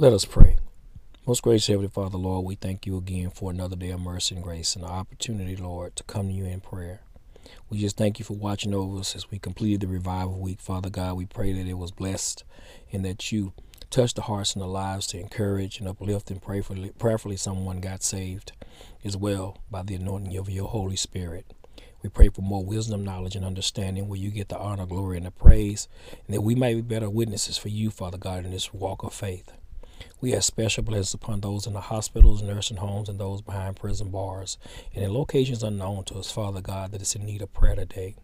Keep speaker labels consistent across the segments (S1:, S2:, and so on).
S1: Let us pray. Most gracious Heavenly Father, Lord, we thank you again for another day of mercy and grace and the opportunity, Lord, to come to you in prayer. We just thank you for watching over us as we completed the revival week. Father God, we pray that it was blessed and that you touched the hearts and the lives to encourage and uplift and pray for, prayerfully someone got saved as well by the anointing of your Holy Spirit. We pray for more wisdom, knowledge, and understanding where you get the honor, glory, and the praise, and that we may be better witnesses for you, Father God, in this walk of faith. We have special blessings upon those in the hospitals, nursing homes, and those behind prison bars, and in locations unknown to us, Father God, that is in need of prayer today.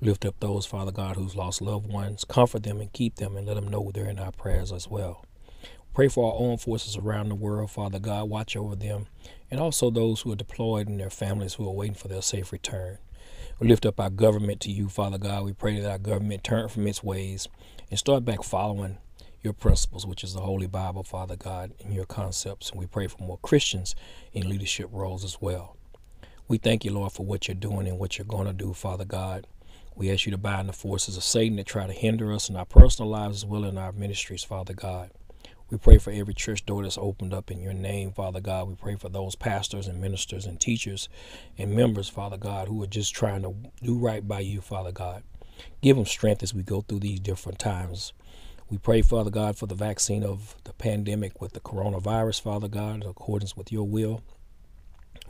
S1: Lift up those, Father God, who's lost loved ones. Comfort them and keep them and let them know they're in our prayers as well. Pray for our own forces around the world, Father God. Watch over them and also those who are deployed and their families who are waiting for their safe return. We lift up our government to you, Father God. We pray that our government turn from its ways and start back following your principles, which is the Holy Bible, Father God, and your concepts. And we pray for more Christians in leadership roles as well. We thank you, Lord, for what you're doing and what you're going to do, Father God. We ask you to bind the forces of Satan that try to hinder us in our personal lives as well as in our ministries, Father God. We pray for every church door that's opened up in your name, Father God. We pray for those pastors and ministers and teachers and members, Father God, who are just trying to do right by you, Father God. Give them strength as we go through these different times. We pray, Father God, for the vaccine of the pandemic with the coronavirus, Father God, in accordance with your will.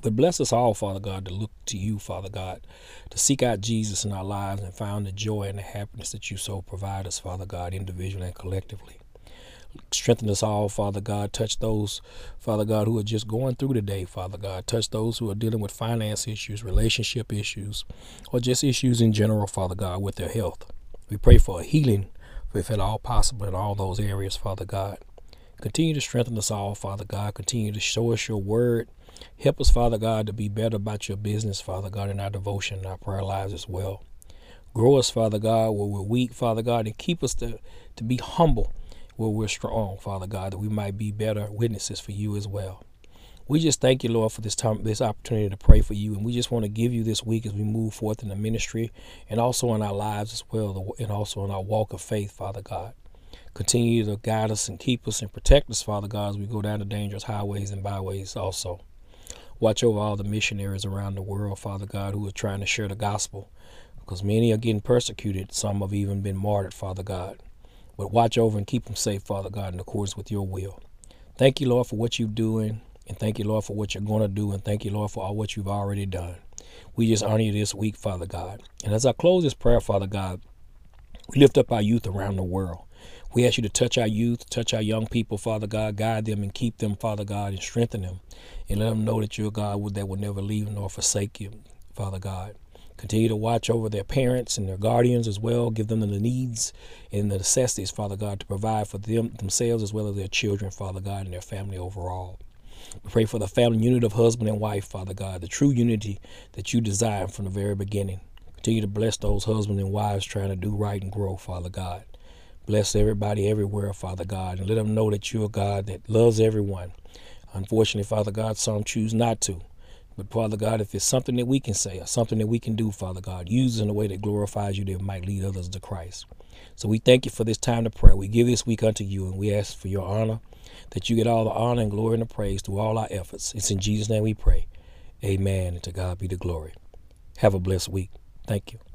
S1: But bless us all, Father God, to look to you, Father God, to seek out Jesus in our lives and find the joy and the happiness that you so provide us, Father God, individually and collectively. Strengthen us all, Father God. Touch those, Father God, who are just going through the day, Father God. Touch those who are dealing with finance issues, relationship issues, or just issues in general, Father God, with their health. We pray for a healing if at all possible in all those areas, Father God. Continue to strengthen us all, Father God. Continue to show us your word. Help us, Father God, to be better about your business, Father God, in our devotion and our prayer lives as well. Grow us, Father God, where we're weak, Father God, and keep us to, to be humble where we're strong, Father God, that we might be better witnesses for you as well. We just thank you, Lord, for this time, this opportunity to pray for you, and we just want to give you this week as we move forth in the ministry and also in our lives as well, and also in our walk of faith, Father God. Continue to guide us and keep us and protect us, Father God, as we go down the dangerous highways and byways also. Watch over all the missionaries around the world, Father God, who are trying to share the gospel, because many are getting persecuted. Some have even been martyred, Father God. But watch over and keep them safe, Father God, in accordance with your will. Thank you, Lord, for what you're doing and thank you, Lord, for what you're going to do. And thank you, Lord, for all what you've already done. We just honor you this week, Father God. And as I close this prayer, Father God, we lift up our youth around the world. We ask you to touch our youth, touch our young people, Father God, guide them and keep them, Father God, and strengthen them. And let them know that you're God that will never leave nor forsake you, Father God. Continue to watch over their parents and their guardians as well. Give them the needs and the necessities, Father God, to provide for them themselves as well as their children, Father God, and their family overall. We pray for the family unit of husband and wife, Father God, the true unity that you designed from the very beginning. Continue to bless those husbands and wives trying to do right and grow, Father God. Bless everybody everywhere, Father God, and let them know that you're a God that loves everyone. Unfortunately, Father God, some choose not to. But Father God, if it's something that we can say or something that we can do, Father God, use it in a way that glorifies you that might lead others to Christ. So we thank you for this time to pray. We give this week unto you, and we ask for your honor that you get all the honor and glory and the praise through all our efforts. It's in Jesus' name we pray. Amen. And to God be the glory. Have a blessed week. Thank you.